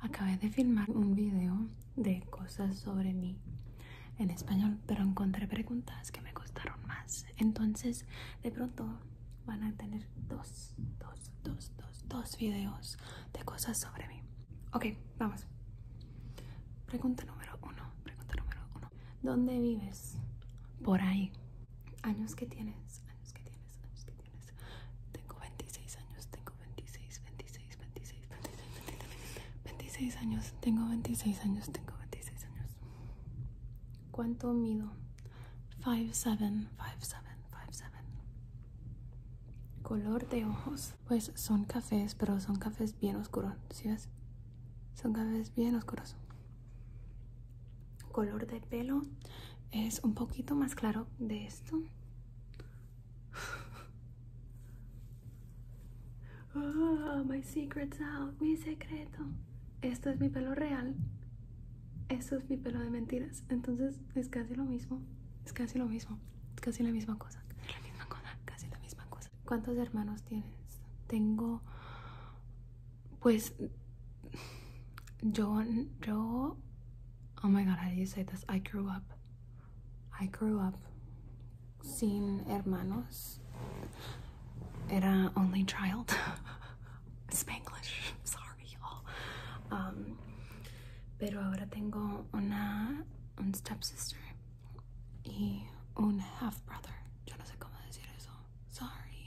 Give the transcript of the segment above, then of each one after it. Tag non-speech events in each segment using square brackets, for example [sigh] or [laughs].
acabé de filmar un video de cosas sobre mí en español, pero encontré preguntas que me gustaron más. Entonces, de pronto van a tener dos, dos, dos, dos, dos videos de cosas sobre mí. Ok, vamos. Pregunta número uno. Pregunta número uno. ¿Dónde vives? Por ahí. ¿Años que tienes? ¿Años que tienes? Tengo 26 años. Tengo 26, 26, 26, 26, 26 años. Tengo 26 años. Tengo 26 años. ¿Cuánto mido? 5'7, 5'7, 5'7. Color de ojos. Pues son cafés, pero son cafés bien oscuros. ¿Sí ves? Son cafés bien oscuros. Color de pelo es un poquito más claro de esto. Oh, [laughs] my secret's out, mi secreto. Esto es mi pelo real. Esto es mi pelo de mentiras. Entonces es casi lo mismo. Es casi lo mismo. Es casi la misma cosa. La misma cosa. Casi la misma cosa. ¿Cuántos hermanos tienes? Tengo. Pues. Yo. Yo. Oh my god, how do you say this? I grew up. I grew up sin hermanos. Era only child. [laughs] Spanglish. Sorry, y'all. Um, pero ahora tengo una un stepsister y un half brother. Yo no sé cómo decir eso. Sorry.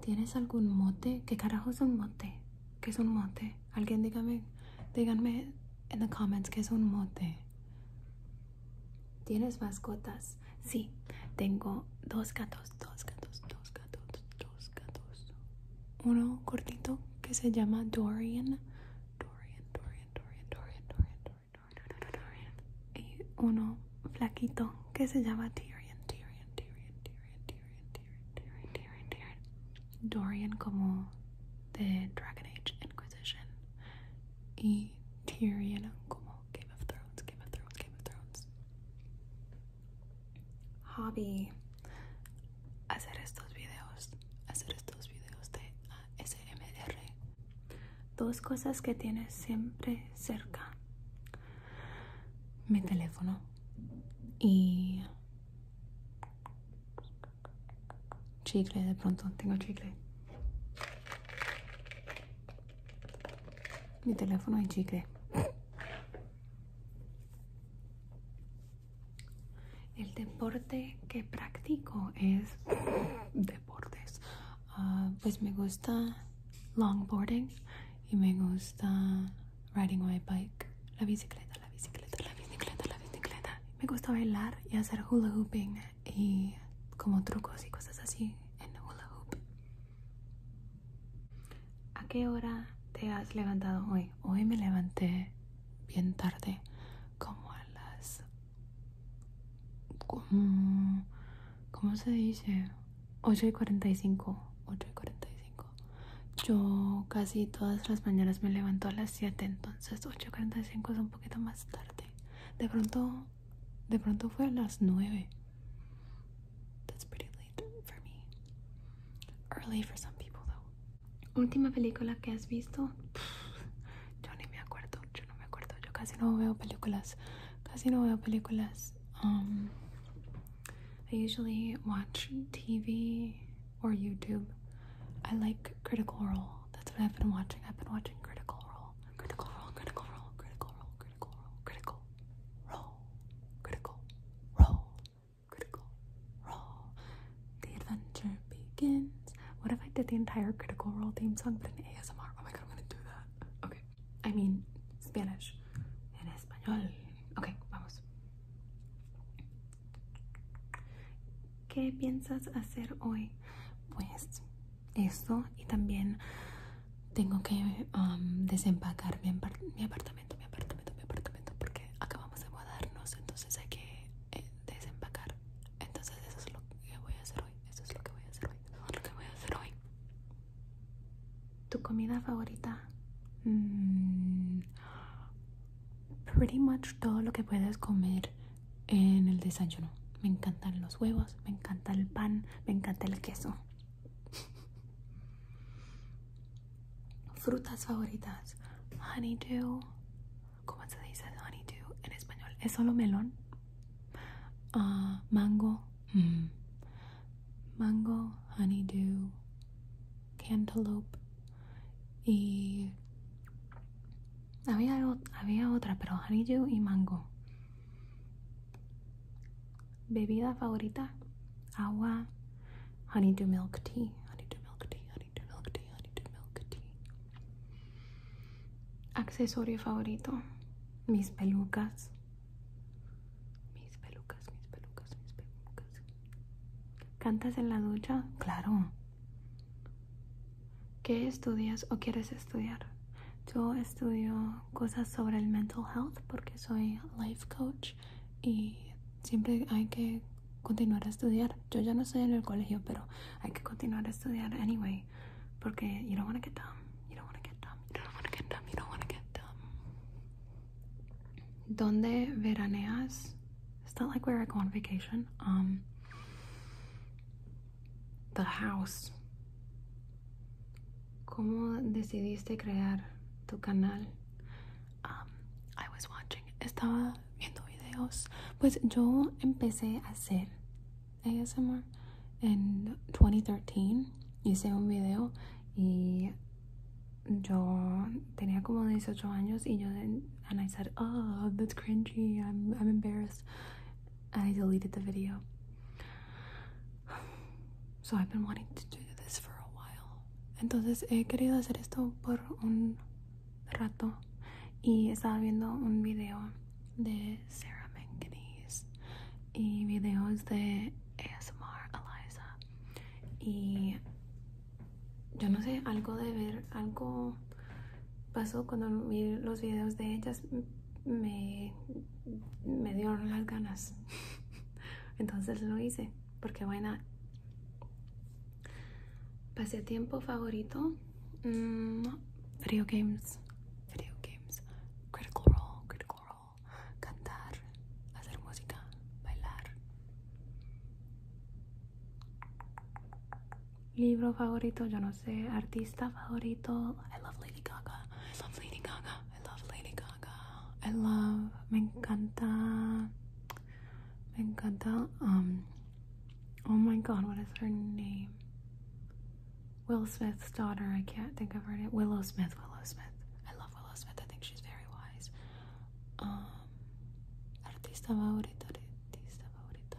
[laughs] ¿Tienes algún mote? ¿Qué carajo es un mote? ¿Qué es un mote? Alguien dígame, díganme en the comments qué es un mote. ¿Tienes mascotas? Sí, tengo dos gatos, dos gatos, dos gatos, dos gatos. Uno cortito que se llama Dorian. Dorian, Dorian, Dorian, Dorian, Dorian, Dorian, Dorian, Dorian. Y uno flaquito que se llama Tyrion, Tyrion, Tyrion, Tyrion, Tyrion, Tyrion, Tyrion, Tyrion, Tyrion. Dorian como de Dragon Age Inquisition. Y Tyrion como Game of Thrones, Game of Thrones, Game of Thrones. Hobby. Hacer estos videos. Hacer estos videos de ASMR. Dos cosas que tienes siempre cerca. Mi teléfono. Y... Chicle, de pronto tengo chicle. Mi teléfono y chicle. El deporte que practico es [coughs] deportes. Ah, pues me gusta longboarding y me gusta riding my bike, la bicicleta, la bicicleta, la bicicleta, la bicicleta. Me gusta bailar y hacer hula hooping y como trucos y cosas así en hula hoop. ¿A qué hora te has levantado hoy? Hoy me levanté bien tarde, como a las... como- ¿Cómo se dice? 8 y 45. 8 y 45. Yo casi todas las mañanas me levanto a las 7, entonces 8 y 45 es un poquito más tarde. De pronto, de pronto fue a las 9. That's pretty late for me. Early for some people though. Última película que has visto? Yo ni me acuerdo, yo no me acuerdo. Yo casi no veo películas. Casi no veo películas. Um, I usually watch TV or YouTube. I like Critical Role. That's what I've been watching. I've been watching Critical Role. Critical Role, Critical Role, Critical Role, Critical Role, Critical Role, Critical Role, Critical Role. The adventure begins. What if I did the entire Critical Role theme song but in ASMR? Oh my god, I'm gonna do that. Okay. I mean, Spanish. En español. Okay, vamos. ¿Qué piensas hacer hoy? Esto y también tengo que um, desempacar mi apartamento, mi apartamento, mi apartamento porque acabamos de mudarnos, entonces hay que eh, desempacar. Entonces eso es lo que voy a hacer hoy, eso es lo que voy a hacer hoy, eso es lo que voy a hacer hoy. ¿Tu comida favorita? Mm, pretty much todo lo que puedes comer en el desayuno. Me encantan los huevos, me encanta el pan, me encanta el queso. Frutas favoritas. Honeydew. ¿Cómo se dice honeydew en español? ¿Es solo melón? Ah, mango. Mm. Mango, honeydew, cantaloupe. Y había, había otra, pero honeydew y mango. Bebida favorita, agua, honeydew milk tea, honeydew milk tea, honeydew milk tea, honeydew milk tea. Accesorio favorito, mis pelucas. Mis pelucas, mis pelucas, mis pelucas. ¿Cantas en la ducha? Claro. ¿Qué estudias o quieres estudiar? Yo estudio cosas sobre el mental health porque soy life coach y siempre hay que continuar a estudiar. Yo ya no estoy en el colegio, pero hay que continuar a estudiar anyway porque you don't want to get dumb. You don't want to get dumb. You don't want to get dumb. You don't want to get dumb. ¿Dónde veraneas? It's not like we're going on vacation. Um, the house. ¿Cómo decidiste crear tu canal? Um, I was watching, estaba viendo videos. Pues yo empecé a hacer ASMR en 2013. Hice un video y yo tenía como 18 años y yo and I said, "Oh, that's cringy. I'm I'm embarrassed." And I deleted the video. So I've been wanting to do this for a while. Entonces he querido hacer esto por un rato y estaba viendo un video de Sarah Manganese y videos de ASMR Eliza y yo no sé, algo de ver, algo pasó cuando vi los videos de ellas me, me dieron las ganas. [laughs] Entonces lo hice porque buena pasatiempo favorito mm, video games video games critical role critical role cantar hacer música bailar. Libro favorito yo no sé artista favorito I love I love me encanta me encanta um oh my god what is her name Will Smith's daughter. I can't think of her name. Willow Smith. Willow Smith. I love Willow Smith. I think she's very wise. Um, artista favorita. Artista favorita.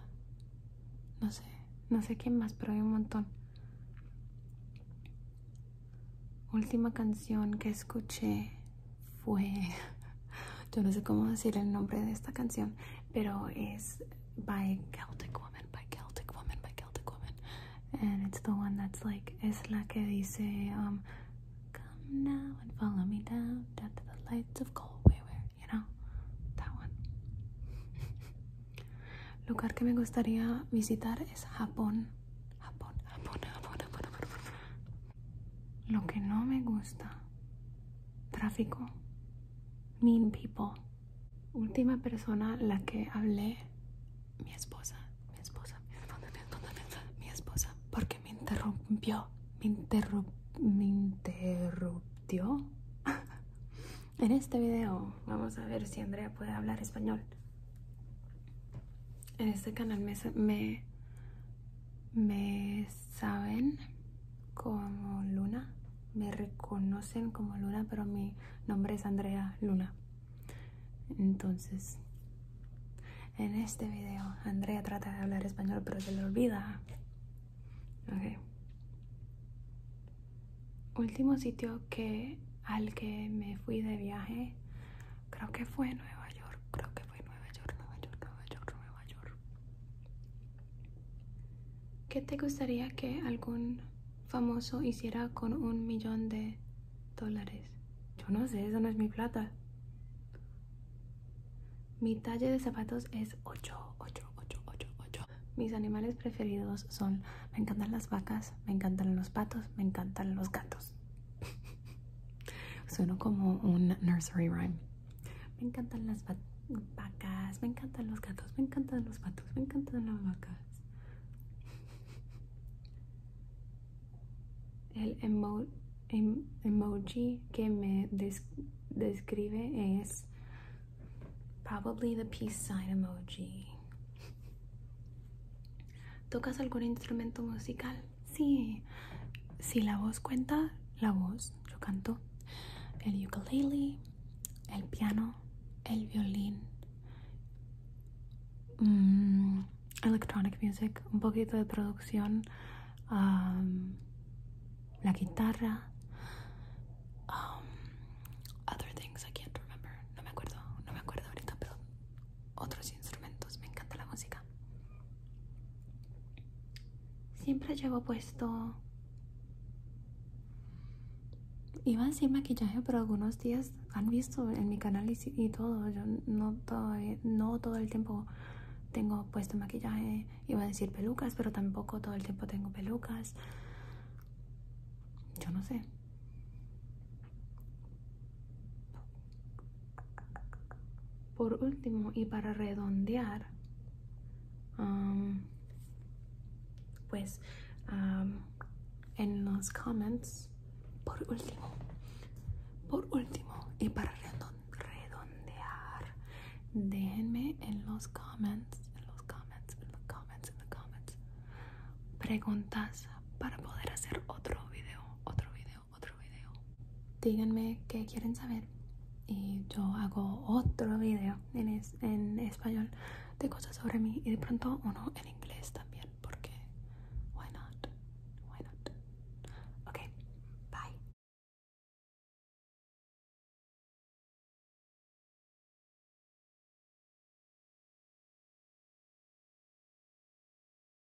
No sé. No sé quién más, pero hay un montón. Última canción que escuché fue. [laughs] Yo no sé cómo decir el nombre de esta canción, pero es by Celtic Woman. By Celtic Woman. By Celtic Woman. And it's the one that's like, es la que dice, um, come now and follow me down, down to the lights of Galway, where, you know, that one. [laughs] Lugar que me gustaría visitar es. Japón, Japón, Japón, Japón, Japón, Japón. Lo que no me gusta, tráfico, mean people. Última persona la que hablé, mi esposa, mi esposa, mi esposa, porque me interrumpió, me interrumpió, me interrumpió. [laughs] en este video vamos a ver si Andrea puede hablar español. En este canal me, me, me saben como Luna, me como Luna, pero mi nombre es Andrea Luna. Entonces, en este video, Andrea trata de hablar español, pero se le olvida. Ok. Último sitio que al que me fui de viaje, creo que fue Nueva York. Creo que fue Nueva York, Nueva York, Nueva York, Nueva York. ¿Qué te gustaría que algún famoso hiciera con un millón de dólares? Yo no sé, eso no es mi plata. Mi talla de zapatos es 8, 8, 8, 8, 8. Mis animales preferidos son, me encantan las vacas, me encantan los patos, me encantan los gatos. [laughs] Sueno como un nursery rhyme. Me encantan las vacas, me encantan los gatos, me encantan los patos, me encantan las vacas. [laughs] El emote em, emoji que me describe es probably the peace sign emoji. ¿Tocas algún instrumento musical? Sí. Si la voz cuenta, la voz, yo canto. El ukulele, el piano, el violín, mm, electronic music, un poquito de producción, um, la guitarra, um, other things I can't remember. No me acuerdo, no me acuerdo ahorita, pero otros instrumentos. Me encanta la música. Siempre llevo puesto. Iba a decir maquillaje, pero algunos días han visto en mi canal y, todo. Yo no todo, no todo el tiempo tengo puesto maquillaje. Iba a decir pelucas, pero tampoco todo el tiempo tengo pelucas. Yo no sé. Por último, y para redondear, pues en los comments, por último, por último, y para redondear, déjenme en los comments, en los comments, en los comments, en los comments, preguntas para poder hacer otro video, otro video, otro video. Díganme qué quieren saber y yo hago otro video en, en español de cosas sobre mí y de pronto uno en inglés